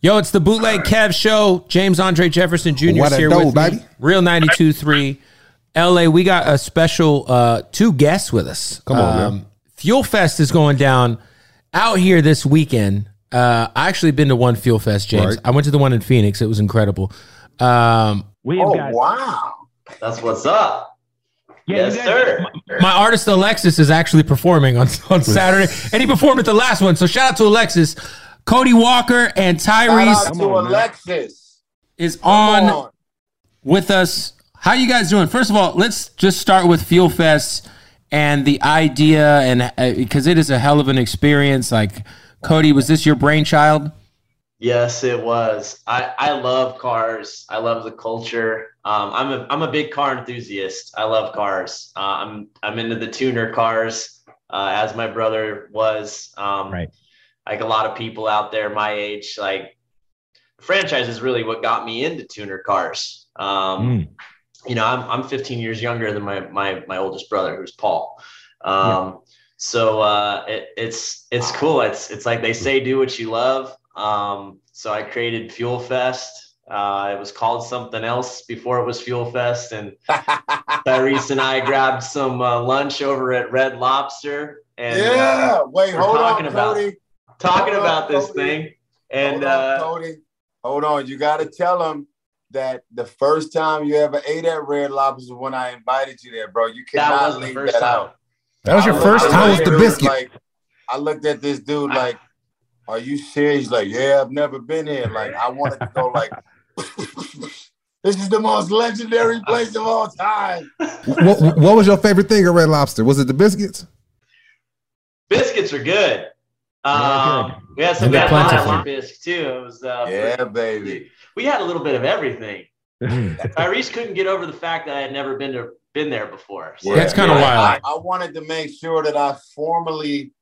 Yo, it's the Bootleg Kev Show. James Andre Jefferson Jr. What is a here dope, with me. baby. Real 92.3. LA, we got a special uh, two guests with us. Come on, um, man. Fuel Fest is going down out here this weekend. Uh, I actually been to one Fuel Fest, James. Right. I went to the one in Phoenix. It was incredible. Um, We've Oh got wow! That's what's up. Yeah, yes, you guys- sir. my artist Alexis is actually performing on, on Saturday, and he performed at the last one. So shout out to Alexis. Cody Walker and Tyrese out to Alexis. is on on. with us. How you guys doing? First of all, let's just start with Fuel Fest and the idea, and uh, because it is a hell of an experience. Like, Cody, was this your brainchild? Yes, it was. I, I love cars. I love the culture. Um, I'm a I'm a big car enthusiast. I love cars. Uh, I'm I'm into the tuner cars, uh, as my brother was. Um, Right. Like a lot of people out there my age, like franchise is really what got me into tuner cars. Um, You know, I'm I'm 15 years younger than my my my oldest brother, who's Paul. Um, So uh, it, it's it's cool. It's it's like they say, do what you love. Um, so I created Fuel Fest. Uh, it was called something else before it was Fuel Fest, and Tyrese and I grabbed some uh, lunch over at Red Lobster, and uh, yeah. Wait, hold on, about- Cody. Talking Hold on, about this Cody. thing. And hold on, uh, Cody. Hold on. You got to tell them that the first time you ever ate at Red Lobster was when I invited you there, bro. You that cannot wasn't the leave first that time. out. That was your I first looked time at with the biscuit. Like, I looked at this dude like, "Are you serious?" He's like, "Yeah, I've never been here." Like, I wanted to go. Like, this is the most legendary place of all time. what, what was your favorite thing at Red Lobster? Was it the biscuits? Biscuits are good. Yeah, Um, we had some And they're good too. It was uh, Yeah, baby. we had a little bit of everything. Tyrese couldn't get over the fact that I had never been to been there before. So- That's kinda I- wild. I, I wanted to make sure that I formally,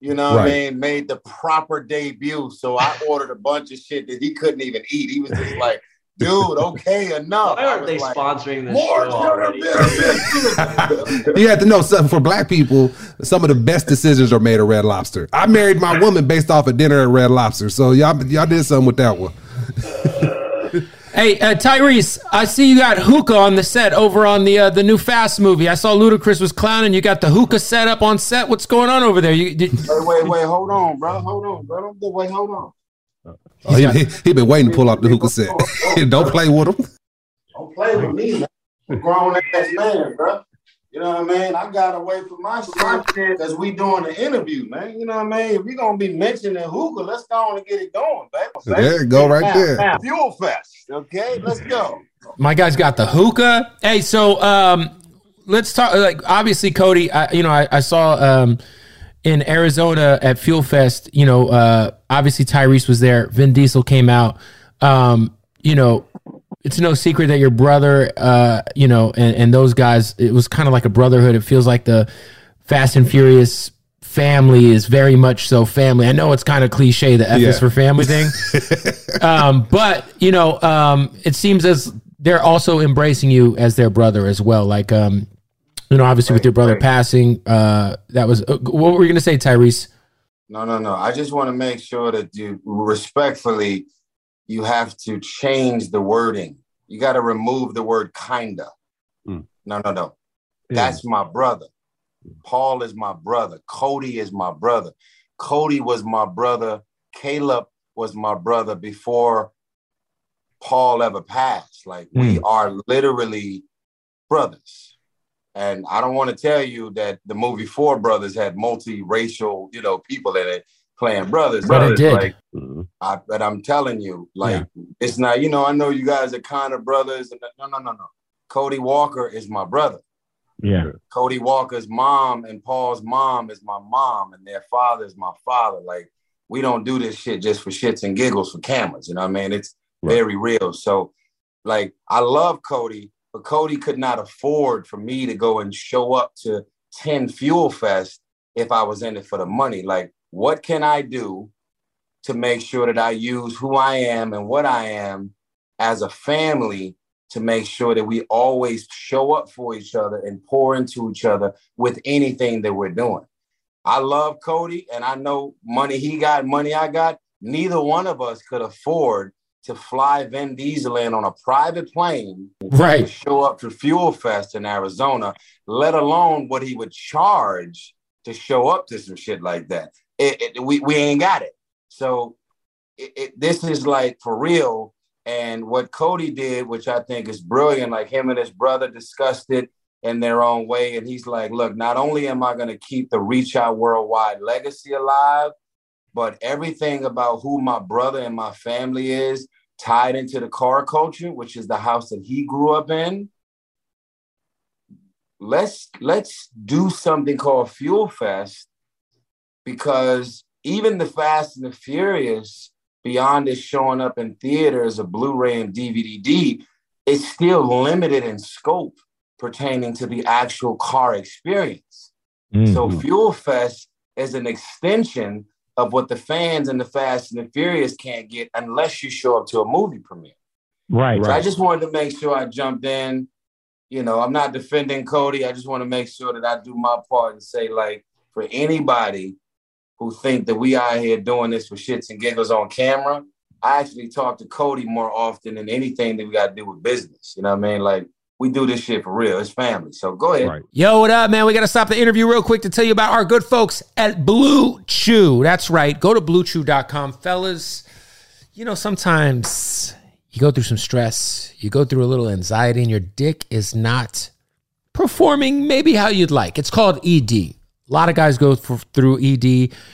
you know, what I mean, made the proper debut. So I ordered a bunch of shit that he couldn't even eat. He was just like, "Dude, okay, enough." Why aren't they like, sponsoring this More show already? You have to know something for black people. Some of the best decisions are made at Red Lobster. I married my woman based off of dinner at Red Lobster, so y'all y'all did something with that one. Hey, uh, Tyrese, I see you got hookah on the set over on the uh, the new Fast movie. I saw Ludacris was clowning. You got the hookah set up on set. What's going on over there? You, did, Wait, wait, wait, hold on, bro. Hold on, bro. Wait, hold on. Oh, he, he, he been waiting to pull out the hookah set. Don't play with him. Don't play with me, man. I'm a grown ass man, bro. You know what I mean? I got away from my shit because we doing the interview, man. You know what I mean? If we gonna be mentioning hookah, let's go on and get it going, baby. There you go, right there. Fuel Fest, okay? Let's go. my guy's got the hookah. Hey, so um, let's talk. Like, obviously, Cody. I, you know, I, I saw um, in Arizona at Fuel Fest. You know, uh, obviously Tyrese was there. Vin Diesel came out. Um, you know, it's no secret that your brother, uh, you know, and, and those guys. It was kind of like a brotherhood. It feels like the Fast and Furious family is very much so family. I know it's kind of cliche the F Yeah. is for family thing, um, but you know, um, it seems as they're also embracing you as their brother as well. Like, um, you know, obviously with your brother right. passing, uh, that was uh, what were you gonna say, Tyrese? No, no, no. I just want to make sure that you respectfully, you have to change the wording. You got to remove the word kinda. Mm. No, no, no. That's my brother. Paul is my brother. Cody is my brother. Cody was my brother. Caleb was my brother before Paul ever passed. Like we are literally brothers. And I don't want to tell you that the movie Four Brothers had multiracial, you know, people in it playing brothers. But it did. Like, Mhm. I, but I'm telling you, like, it's not, you know, I know you guys are kind of brothers. And no, no, no, no. Cody Walker is my brother. Yeah, Cody Walker's mom and Paul's mom is my mom, and their father is my father. Like, we don't do this shit just for shits and giggles for cameras. You know what I mean? It's Right. very real. So, like, I love Cody, but Cody could not afford for me to go and show up to 10 Fuel Fest if I was in it for the money. Like, what can I do to make sure that I use who I am and what I am as a family to make sure that we always show up for each other and pour into each other with anything that we're doing. I love Cody and I know money he got, money I got. Neither one of us could afford to fly Vin Diesel in on a private plane to right. show up to Fuel Fest in Arizona, let alone what he would charge to show up to some shit like that. It, it- we, we ain't got it. So it, it, this is like for real. And what Cody did, which I think is brilliant, like him and his brother discussed it in their own way. And he's like, look, not only am I going to keep the Reach Out Worldwide legacy alive, but everything about who my brother and my family is tied into the car culture, which is the house that he grew up in. Let's let's do something called Fuel Fest because even the Fast and the Furious, beyond it showing up in theaters, a Blu-ray and DVD, it's still limited in scope pertaining to the actual car experience. So mm-hmm. Fuel Fest is an extension of what the fans and the Fast and the Furious can't get unless you show up to a movie premiere. Right. So I just wanted to make sure I jumped in. You know, I'm not defending Cody. I just want to make sure that I do my part and say, like, for anybody who think that we out here doing this for shits and giggles on camera, I actually talk to Cody more often than anything that we got to do with business. You know what I mean? Like, we do this shit for real. It's family. So go ahead. Right. Yo, what up, man? We got to stop the interview real quick to tell you about our good folks at Blue Chew. That's right. Go to bluechew.com, fellas. You know, sometimes you go through some stress, you go through a little anxiety, and your dick is not performing maybe how you'd like. It's called ED. A lot of guys go for, through ED.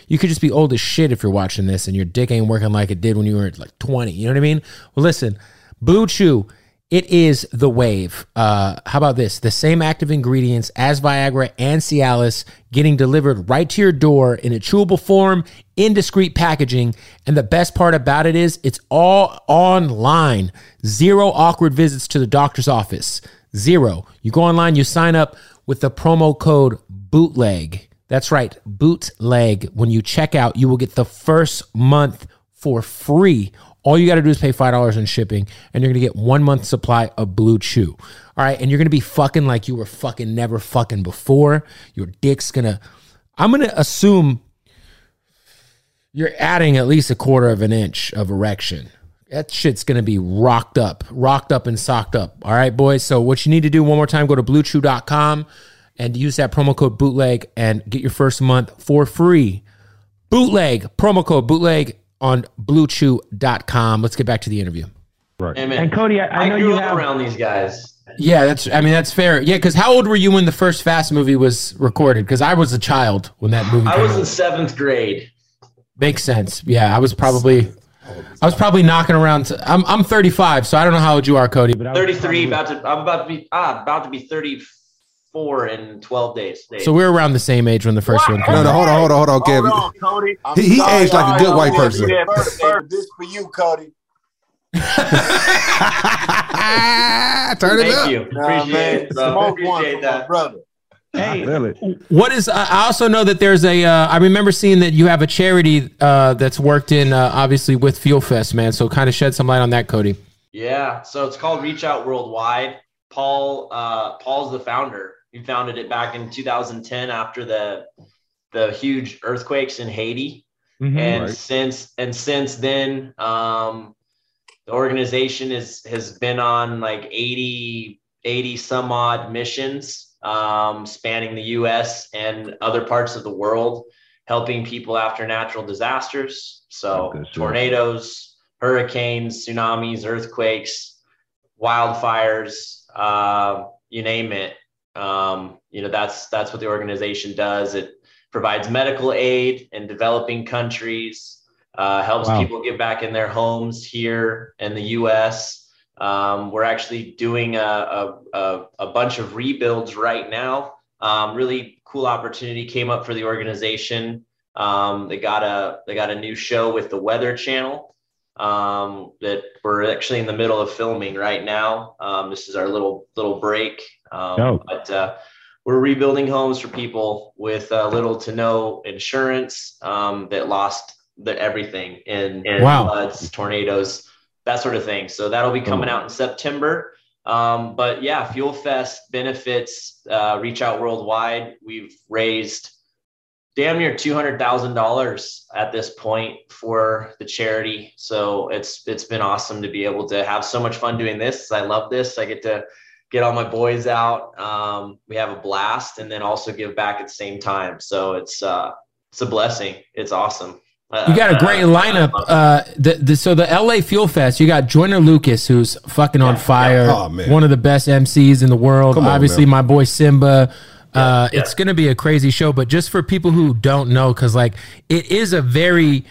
You could just be old as shit if you're watching this and your dick ain't working like it did when you were like 20. You know what I mean? Well, listen, Blue Chew, it is the wave. Uh, how about this? The same active ingredients as Viagra and Cialis getting delivered right to your door in a chewable form in discreet packaging. And the best part about it is it's all online. Zero awkward visits to the doctor's office. Zero. You go online, you sign up with the promo code bootleg. That's right, bootleg. When you check out, you will get the first month for free. All you got to do is pay $5 in shipping, and you're going to get one month supply of Blue Chew. All right. And you're going to be fucking like you were fucking never fucking before. Your dick's going to, I'm going to assume you're adding at least a quarter of an inch of erection. That shit's gonna be rocked up, rocked up and socked up. All right, boys. So what you need to do one more time, go to bluechew.com and use that promo code bootleg and get your first month for free. Bootleg, promo code bootleg on bluechew.com. Let's get back to the interview. Hey. And Cody, I, I I, know grew you up have. around these guys. Yeah, that's I mean that's fair. Yeah, because how old were you when the first Fast movie was recorded? Because I was a child when that movie I came was out. in seventh grade. Makes sense. Yeah, I was probably I was probably knocking around. To, I'm I'm 35, so I don't know how old you are, Cody. But I was 33, probably- about to I'm about to be ah about to be 34 in 12 days. So we're around the same age when the first one came No, no, out. hold on, hold on, hold on, Kevin. Hold on, Cody. He- he sorry, aged like a good white person. do that birthday, but This for you, Cody. Turn it Thank up. you. Appreciate man, it, bro. smoke one Appreciate my that. brother. Hey, Really? What is? I I also know that there's a. Uh, I remember seeing that you have a charity uh, that's worked in uh, obviously with Fuel Fest, man. So kind of shed some light on that, Cody. Yeah, so it's called Reach Out Worldwide. Paul uh, Paul's the founder. He founded it back in 2010 after the the huge earthquakes in Haiti, Mhm. and Right. since and since then, um, the organization is has been on like 80 80 some odd missions, um, spanning the U.S. and other parts of the world, helping people after natural disasters. So Good shit. tornadoes, hurricanes, tsunamis, earthquakes, wildfires, uh, you name it. Um, you know, that's that's what the organization does. It provides medical aid in developing countries, uh, helps Wow. people get back in their homes here in the U.S. Um, we're actually doing a, a, a, bunch of rebuilds right now. Um, really cool opportunity came up for the organization. Um, they got a they got a new show with the Weather Channel um, that we're actually in the middle of filming right now. Um, this is our little little break, um, Dope. but uh, we're rebuilding homes for people with uh, little to no insurance um, that lost the, everything in, in Wow. floods, tornadoes, that sort of thing. So that'll be coming out in September. Um, but yeah, Fuel Fest benefits uh, Reach Out Worldwide. We've raised damn near two hundred thousand dollars at this point for the charity. So it's it's been awesome to be able to have so much fun doing this. I love this. I get to get all my boys out. Um, we have a blast, and then also give back at the same time. So it's uh, it's a blessing. It's awesome. You got a great lineup. Uh, the, the so the LA Fuel Fest. You got Joyner Lucas, who's fucking on fire. Oh, man. One of the best MCs in the world. Come on, Obviously, man. my boy Simba. Uh, yeah. It's gonna be a crazy show. But just for people who don't know, because like it is a very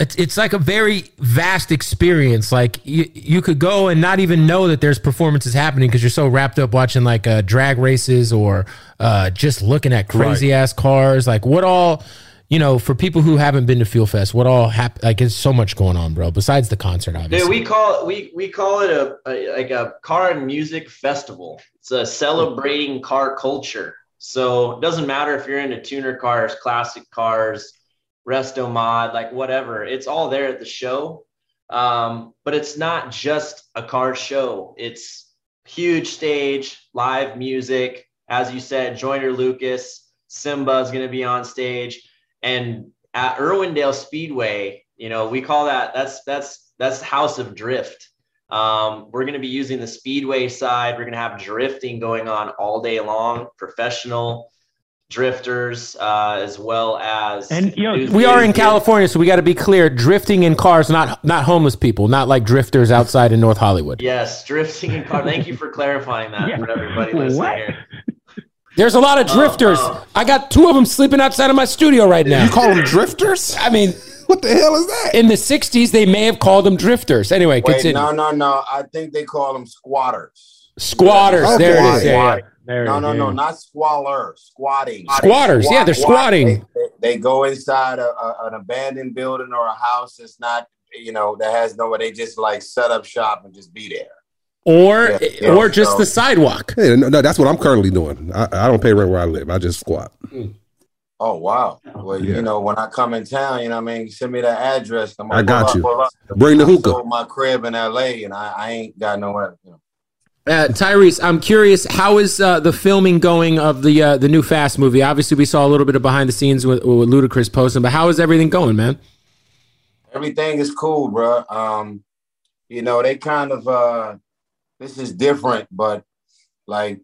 it's, it's like a very vast experience. Like you, you could go and not even know that there's performances happening because you're so wrapped up watching like uh, drag races or uh, just looking at crazy ass cars. Like what all, you know, for people who haven't been to Fuel Fest, what all hap- like there's so much going on, bro. Besides the concert, Dude, obviously. we call it we we call it a, a like a car and music festival. It's a celebrating car culture. So it doesn't matter if you're into tuner cars, classic cars, resto mod, like whatever. It's all there at the show. Um, but it's not just a car show. It's huge stage, live music. As you said, Joyner Lucas, Simba is going to be on stage, and at Irwindale Speedway, you know, we call that that's that's that's House of Drift. Um, we're going to be using the speedway side. We're going to have drifting going on all day long, professional drifters, uh, as well as And, yo, we are in. California, so we got to be clear. Drifting in cars, not not homeless people, not like drifters outside in North Hollywood. Yes, drifting in cars Thank you for clarifying that Yeah. for everybody listening What? here. There's a lot of drifters. oh. I got two of them sleeping outside of my studio right now. You call them drifters? I mean, What the hell is that? in the 60s, they may have called them drifters. Anyway, Wait, continue. no, no, no. I think they call them squatters. Squatters. Okay. There it is. Yeah, yeah. There No, no, is. no, not squalor. Squatting. Squatters. Yeah, they're squatting. They, they- they go inside a, a- an abandoned building or a house that's not, you know, that has nowhere. They just like set up shop and just be there. Or, Yeah, yeah, or just so- the sidewalk. Hey, no, no, that's what I'm currently doing. I, I don't pay rent where I live. I just squat. Oh wow. Well, Yeah. you know, when I come in town, you know, what I mean, send me that address. I'm I got pull up, you. pull up. Bring the I hookah. sold my crib in L.A. and I, I ain't got nowhere. You know. Uh, Tyrese, I'm curious, how is uh, the filming going of the uh, the new Fast movie? Obviously, we saw a little bit of behind the scenes with, with Ludacris posting, but how is everything going, man? everything is cool, bro. Um, you know, they kind of uh this is different, but like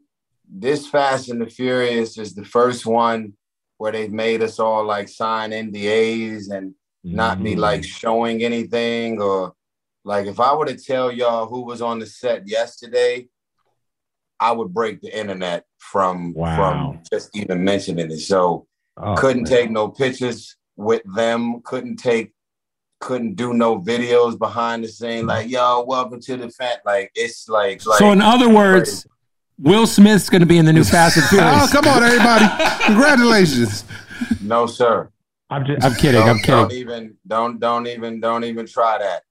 this Fast and the Furious is the first one where they've made us all like sign NDAs and not be like showing anything or like if I were to tell y'all who was on the set yesterday, I would break the internet from Wow. from just even mentioning it. So Oh, couldn't man. take no pictures with them couldn't take couldn't do no videos behind the scene mm-hmm. like yo welcome to the fat like it's like, like so, in other words, Will Smith's going to be in the new Fast and Furious. Oh, come on, everybody. Congratulations. no sir I'm just, I'm kidding. don't, I'm kidding. don't kidding. even don't don't even don't even try that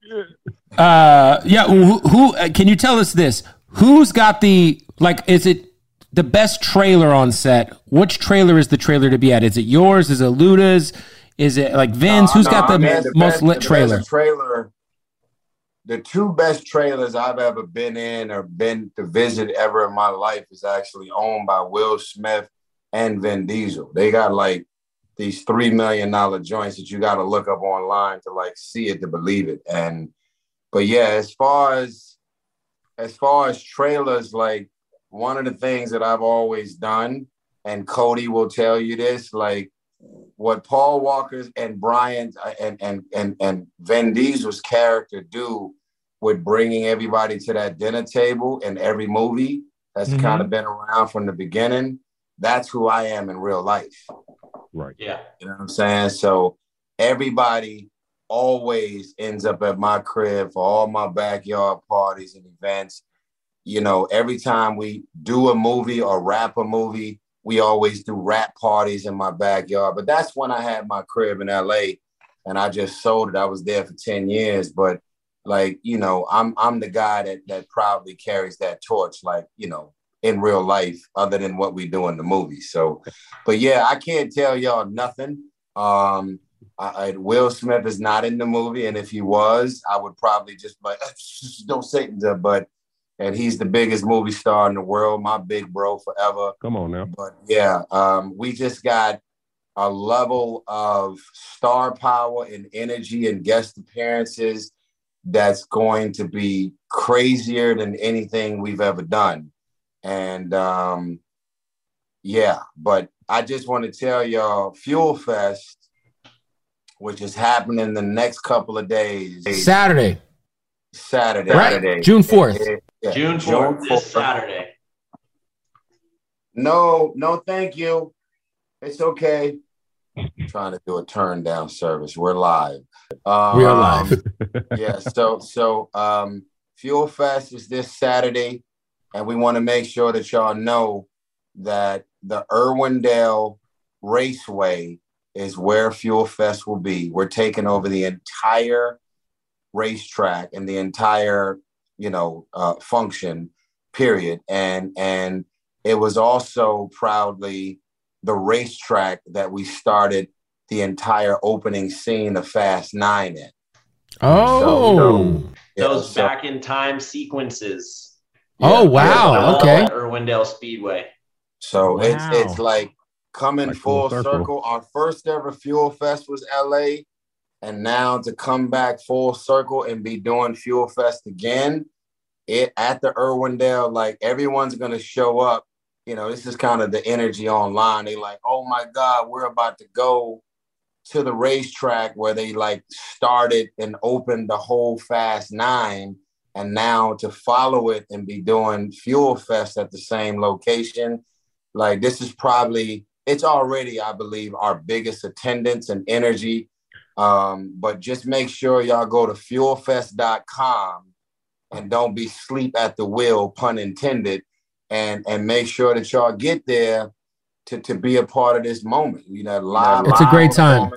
Uh, yeah. Who, who uh, can you tell us this? Who's got the like? Is it the best trailer on set. Which trailer is the trailer to be at? Is it yours? Is it Luda's? Is it like Vin's? Who's No, got the I mean, the most best- lit the trailer? best trailer. The two best trailers I've ever been in or been to visit ever in my life is actually owned by Will Smith and Vin Diesel. They got like these three million dollar joints that you got to look up online to like see it to believe it. And but yeah, as far as as far as trailers, like one of the things that I've always done, and Cody will tell you this, like what Paul Walker's and Brian's uh, and and and and Vin Diesel's character do with bringing everybody to that dinner table in every movie that's Mhm. kind of been around from the beginning. That's who I am in real life. Right. Yeah. You know what I'm saying? So everybody always ends up at my crib for all my backyard parties and events. You know, every time we do a movie or rap a movie, we always do rap parties in my backyard. But that's when I had my crib in LA and I just sold it. I was there for 10 years. But like, you know, I'm I'm the guy that that proudly carries that torch, like, you know, in real life, other than what we do in the movie. So but yeah, I can't tell y'all nothing. Um, I, I, Will Smith is not in the movie, and if he was, I would probably just like, don't say it. But and he's the biggest movie star in the world, my big bro forever. Come on now. But yeah, um, we just got a level of star power and energy and guest appearances that's going to be crazier than anything we've ever done. And um, yeah, but I just want to tell y'all Fuel Fest, which is happening the next couple of days. Saturday, Saturday. right? Saturday. June fourth. Yeah, June 4th, this 4th. Saturday. No, no, thank you. It's okay. trying to do a turn down service. We're live. Um, We are live. yeah. So, so um, Fuel Fest is this Saturday, and we want to make sure that y'all know that the Irwindale Raceway is where Fuel Fest will be. We're taking over the entire racetrack and the entire, you know, uh, function. Period. And and it was also proudly the racetrack that we started the entire opening scene of Fast Nine in. Oh, Yeah, Those so- back in time sequences. Oh wow. All Okay. at Irwindale Speedway. So Wow. it's it's like coming Like full full circle. circle. Our first ever Fuel Fest was LA, and now to come back full circle and be doing Fuel Fest again, it at the Irwindale, like everyone's gonna show up. You know, this is kind of the energy online. They like, oh my God, we're about to go to the racetrack where they like started and opened the whole Fast Nine, and now to follow it and be doing Fuel Fest at the same location. Like this is probably it's already, I believe, our biggest attendance and energy. Um, but just make sure y'all go to fuelfest.com and don't be sleep at the wheel, pun intended, and and make sure that y'all get there to, to be a part of this moment. You know, live. It's a great time.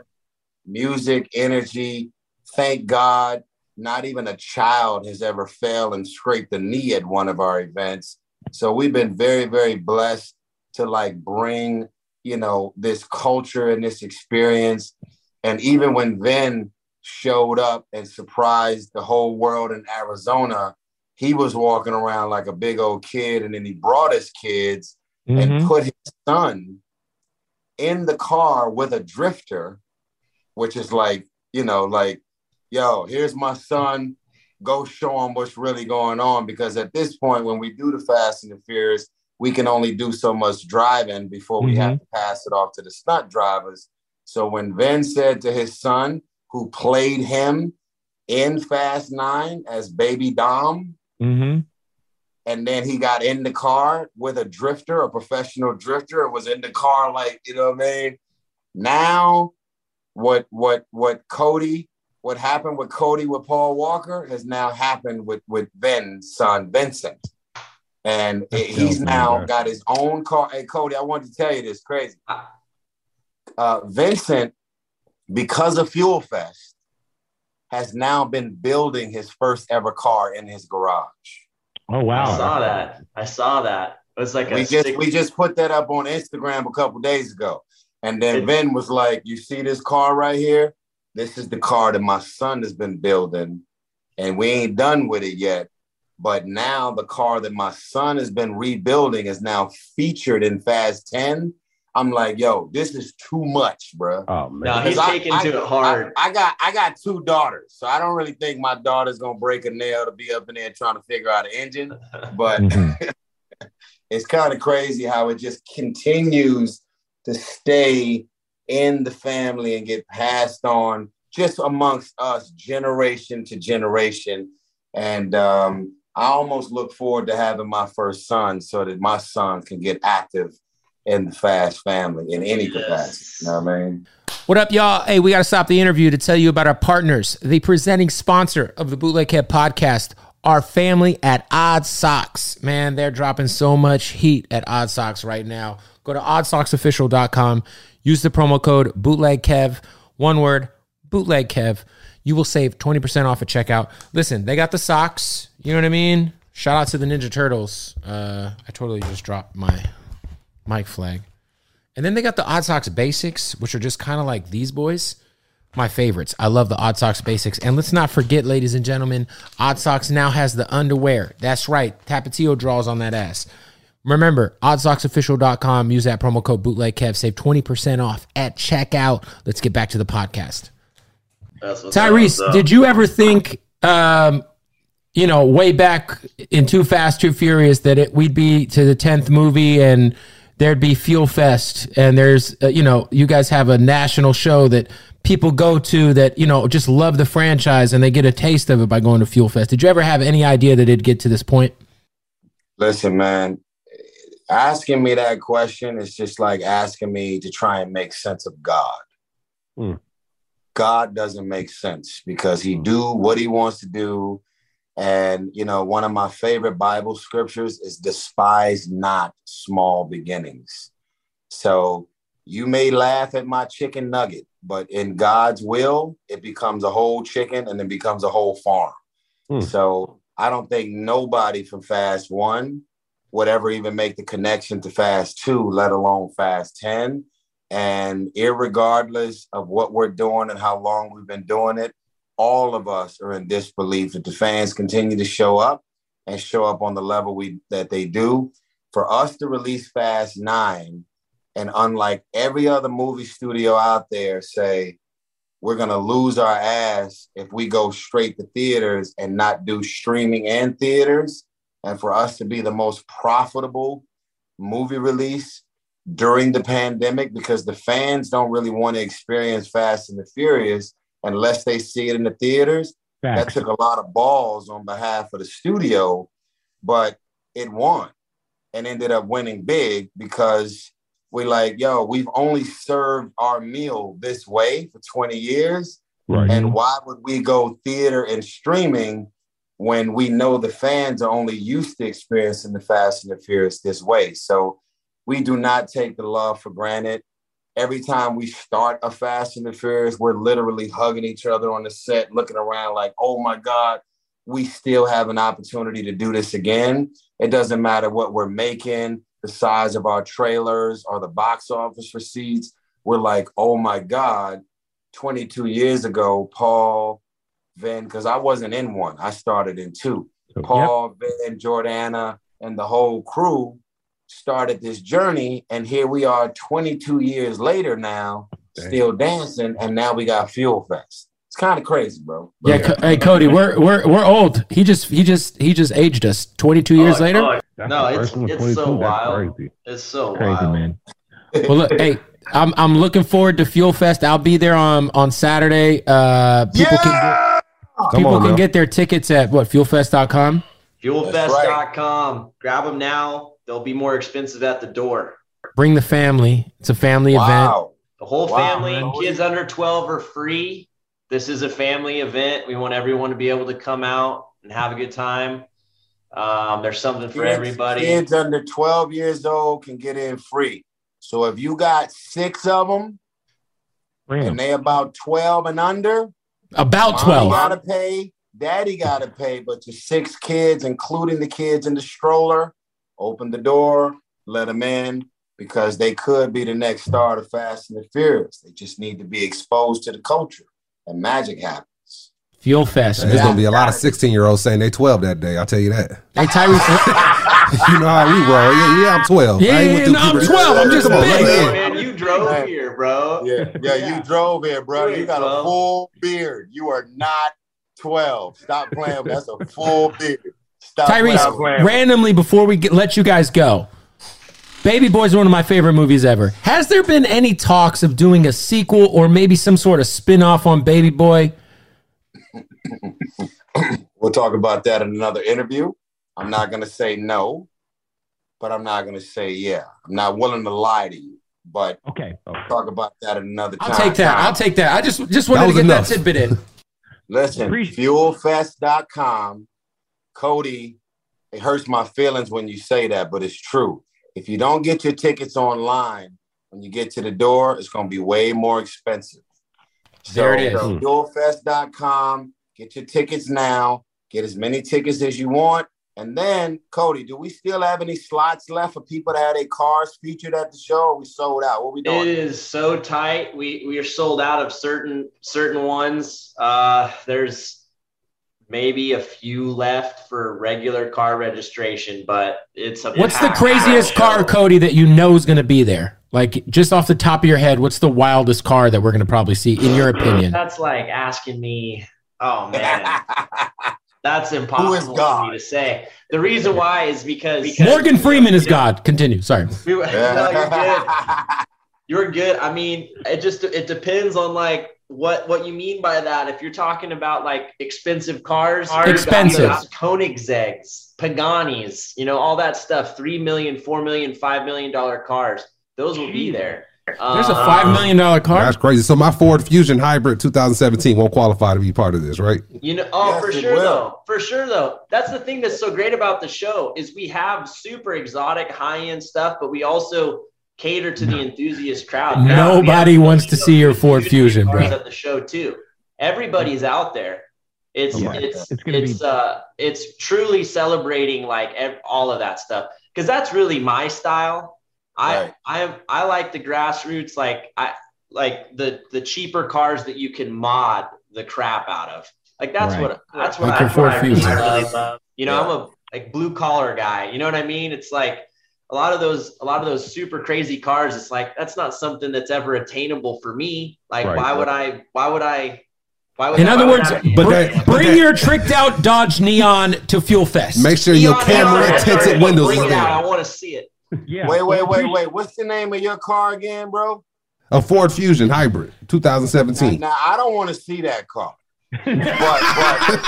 Music, energy. Thank God, not even a child has ever fell and scraped a knee at one of our events. So we've been very, very blessed to like bring, you know, this culture and this experience. And even when Vin showed up and surprised the whole world in Arizona, he was walking around like a big old kid. And then he brought his kids Mm-hmm. and put his son in the car with a drifter, which is like, you know, like, yo, here's my son. Go show him what's really going on. Because at this point, when we do the Fast and the Furious, we can only do so much driving before we have to pass it off to the stunt drivers. So when Vin said to his son, who played him in Fast Nine as Baby Dom, Mm-hmm. and then he got in the car with a drifter, a professional drifter, and was in the car like, you know what I mean? Now, what what what Cody, what happened with Cody with Paul Walker has now happened with with Vin's son Vincent. And That's he's now man. got his own car. Hey, Cody, I wanted to tell you this crazy. Uh, Vincent, because of Fuel Fest, has now been building his first ever car in his garage. Oh wow! I saw that. I saw that. It's like we a just stick- we just put that up on Instagram a couple days ago, and then It- Ben was like, "You see this car right here? This is the car that my son has been building, and we ain't done with it yet. But now the car that my son has been rebuilding is now featured in Fast Ten. I'm like, yo, this is too much, bro. Oh man. No, he's 'Cause I- taking I- to it hard. I, I got I got two daughters, so I don't really think my daughter's gonna break a nail to be up in there trying to figure out an engine. But Mhm. it's kind of crazy how it just continues to stay in the family and get passed on just amongst us generation to generation. And um, I almost look forward to having my first son so that my son can get active in the fast family in any capacity. You know what I mean? What up, y'all? Hey, we got to stop the interview to tell you about our partners, the presenting sponsor of the Bootleg Kev podcast, our family at Odd Sox. Man, they're dropping so much heat at Odd Sox right now. Go to oddsoxofficial.com, use the promo code BootlegKev, one word, BootlegKev. You will save 20% off at checkout. Listen, they got the socks. You know what I mean? Shout out to the Ninja Turtles. Uh, I totally just dropped my mic flag. And then they got the Odd Sox Basics, which are just kind of like these boys. My favorites. I love the Odd Sox Basics. And let's not forget, ladies and gentlemen, Odd Sox now has the underwear. That's right. Tapatio draws on that ass. Remember, oddsoxofficial.com. Use that promo code bootlegkev. Save 20% off at checkout. Let's get back to the podcast. Tyrese, did you ever think, um, you know, way back in Too Fast, Too Furious, that it, we'd be to the tenth movie and there'd be Fuel Fest, and there's, uh, you know, you guys have a national show that people go to that you know just love the franchise and they get a taste of it by going to Fuel Fest. Did you ever have any idea that it'd get to this point? Listen, man, asking me that question is just like asking me to try and make sense of God. Hmm. God doesn't make sense because he do what he wants to do. And you know, one of my favorite Bible scriptures is despise not small beginnings. So you may laugh at my chicken nugget, but in God's will, it becomes a whole chicken and then becomes a whole farm. Hmm. So I don't think nobody from Fast One would ever even make the connection to Fast Two, let alone Fast 10. And irregardless of what we're doing and how long we've been doing it, all of us are in disbelief that the fans continue to show up and show up on the level we that they do. For us to release Fast Nine, and unlike every other movie studio out there, say we're gonna lose our ass if we go straight to theaters and not do streaming and theaters, and for us to be the most profitable movie release during the pandemic because the fans don't really want to experience Fast and the Furious unless they see it in the theaters. That took a lot of balls on behalf of the studio, but it won and ended up winning big because we're like, yo, we've only served our meal this way for 20 years. Right. And why would we go theater and streaming when we know the fans are only used to experiencing the Fast and the Furious this way? So we do not take the love for granted. Every time we start a Fast and the Furious, we're literally hugging each other on the set, looking around like, oh my God, we still have an opportunity to do this again. It doesn't matter what we're making, the size of our trailers or the box office receipts. We're like, oh my God, 22 years ago, Paul, Vin, because I wasn't in one, I started in two. So, Paul, Vin, Jordana, and the whole crew started this journey. And here we are 22 years later now, Dang. still dancing. And now we got Fuel Fest. It's kind of crazy, bro. Yeah, Co- hey Cody, we're we're we're old. He just he just he just aged us. Twenty two years Oh, later. oh, No, it's- it's so That's wild. Crazy, It's so crazy, wild. man. Well, look, hey, I'm I'm looking forward to Fuel Fest. I'll be there on on Saturday. Uh, people can get, Come people on can now. get their tickets at what fuelfest.com. Fuelfest.com. Grab them now. They'll be more expensive at the door. Bring the family. It's a family event. The whole Wow, family, man. kids under 12 are free. This is a family event. We want everyone to be able to come out and have a good time. Um, there's something for Kids- everybody. Kids under 12 years old can get in free. So if you got six of them Bring 'em. and they about 12 and under, About Mommy twelve. gotta pay, daddy gotta pay, but to six kids, including the kids in the stroller open the door, let them in because they could be the next star of Fast and the Furious. They just need to be exposed to the culture, and magic happens. Fuel Fest. There's gonna be a lot of 16 year olds saying they 12 that day. I'll tell you that. Hey, Tyrese. you know how we roll. Yeah, yeah I'm 12. Yeah, I ain't yeah, no, I'm 12. I'm just Come on, let big. me in. Man, you drove Man. here, bro. Yeah, yeah, you drove here, bro. You got a full beard. You are not 12. Stop playing. That's a full beard. Stop Tyrese, playing. randomly before we get, let you guys go, Baby Boys are one of my favorite movies ever. Has there been any talks of doing a sequel or maybe some sort of spin off on Baby Boy? We'll talk about that in another interview. I'm not going to say no, but I'm not going to say yeah. I'm not willing to lie to you, but Okay. okay. talk about that another time. I'll take that. I'll take that. I just just That wanted to get enough. that tidbit in. Listen, Appreciate- fuelfest.com. Cody, it hurts my feelings when you say that, but it's true. If you don't get your tickets online, when you get to the door, it's going to be way more expensive. There it is. So, fuelfest.com. Get your tickets now. Get as many tickets as you want. And then, Cody, do we still have any slots left for people to have their cars featured at the show? Or we sold out? What we It doing? is so tight. We we are sold out of certain certain ones. Uh, there's maybe a few left for regular car registration, but it's a What's the packed craziest show. car, Cody, that you know is going to be there? Like just off the top of your head, what's the wildest car that we're going to probably see, in your opinion? That's like asking me. Oh man, that's impossible for God? me to say. The reason why is because Morgan Freeman is God. Continue. Sorry. We, no, you're good. You're good. I mean, it just it depends on like what what you mean by that. If you're talking about like expensive cars, Expensive. you got Koenigsegg's, Paganis, you know, all that stuff, three million, four million, five million dollar cars, those will be there. There's a Um, $5 million car. That's crazy. So my Ford Fusion Hybrid 2017 won't qualify to be part of this, right? You know, oh, Yes, for sure will. though. For sure though. That's the thing that's so great about the show is we have super exotic high-end stuff, but we also cater to the enthusiast crowd. Now, Nobody wants to see your Ford Fusion, cars bro. At the show too. Everybody's out there. It's Yeah. it's It's it's be- uh it's truly celebrating like ev- all of that stuff because that's really my style. Right. I I I like the grassroots like I like the the cheaper cars that you can mod the crap out of. Like that's Right. what that's what Like I, your Ford what I really Fusion. love. You know, I'm a like blue collar guy. You know what I mean? It's like a lot of those a lot of those super crazy cars. It's like that's not something that's ever attainable for me. Like Right. why would I? Why would I? Why would In why other words, I- But br- that- but bring that- your tricked out Dodge Neon to Fuel Fest. Make sure your camera Neon, and tinted windows bring is it out. I want to see it. Yeah. wait, wait, wait, wait. What's the name of your car again, bro? A Ford Fusion Hybrid 2017. now, I don't want to see that car. But, but,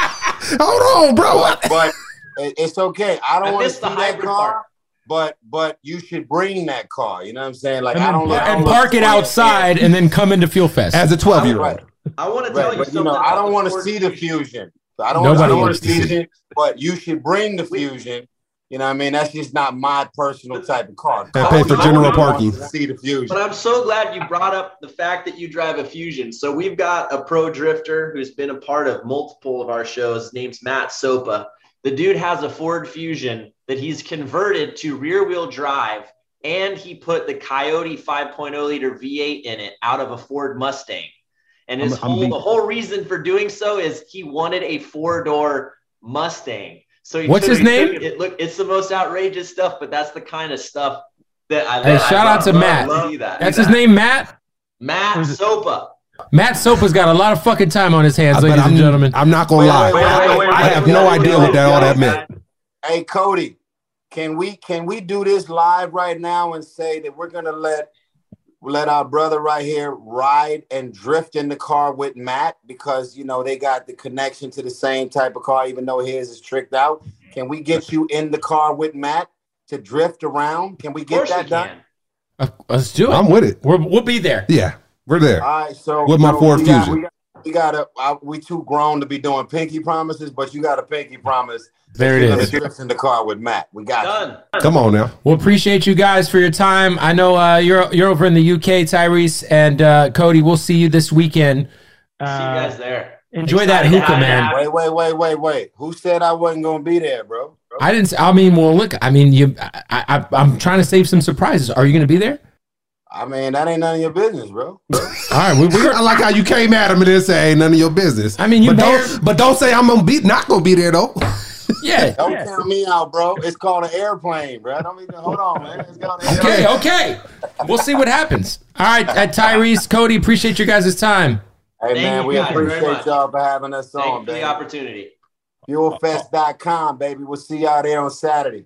Hold on, bro. but, but it's okay. I don't want to see that car. part. But but you should bring that car. You know what I'm saying? Like And I don't par- I don't and park it outside and then come into Fuel Fest. As a 12 year Right. old. I want to tell Right, you but something. you know, I don't want to see the Fusion. fusion. I don't, Nobody I don't want to to see see it, but you should bring the fusion. You know what I mean? That's just not my personal type of car. And pay for general parking. See the fusion. But I'm so glad you brought up the fact that you drive a Fusion. So we've got a pro drifter who's been a part of multiple of our shows. His name's Matt Sopa. The dude has a Ford Fusion that he's converted to rear wheel drive, and he put the Coyote 5.0 liter V8 in it out of a Ford Mustang. And his I'm- I'm whole being- the whole reason for doing so is he wanted a four door Mustang. So he What's his name? It, look, it's the most outrageous stuff, but that's the kind of stuff that I. Hey, that I shout out love. to Love Matt. to see that. That's his name, Matt. Matt Sopa. Matt Sopa's got a lot of fucking time on his hands, But ladies I'm, and gentlemen. I'm not gonna Wait, lie. wait, wait, wait, I wait, have wait, no wait, idea wait, what that all wait, that meant. Hey Cody, can we can we do this live right now and say that we're gonna let let our brother right here ride and drift in the car with Matt because you know they got the connection to the same type of car, even though his is tricked out. Can we get you in the car with Matt to drift around? Can we get that done? Uh, Let's do it. I'm with it. We're, we'll be there. Yeah, we're there. All right, so With my so Ford Fusion. got, we got a uh, we too grown to be doing pinky promises, but you got a pinky promise. There it is. you're gonna is. Drift in the car with Matt. We got you. Done. Come on now. We'll appreciate you guys for your time. I know uh, you're you're over in the UK, Tyrese and uh, Cody. We'll see you this weekend. See you Uh, guys there. Enjoy that Excited to hookah, man. Wait, wait, wait, wait, wait. Who said I wasn't gonna be there, bro? I didn't. I mean, well, look. I mean, you. I, I, I'm trying to save some surprises. Are you going to be there? I mean, that ain't none of your business, bro. All right, we, we're. I like how you came at him and didn't say ain't none of your business. I mean, you but better- don't, but don't say I'm gonna be not gonna be there though. Yeah. Don't count me out, bro. It's called an airplane, bro. Don't even hold on, man. It's called an Okay. airplane. Okay. We'll see what happens. All right, at Tyrese, Cody, appreciate you guys' time. Hey Thank man, we appreciate y'all for having us Thank you on, for the baby. opportunity. Fuelfest.com, baby. We'll see y'all there on Saturday.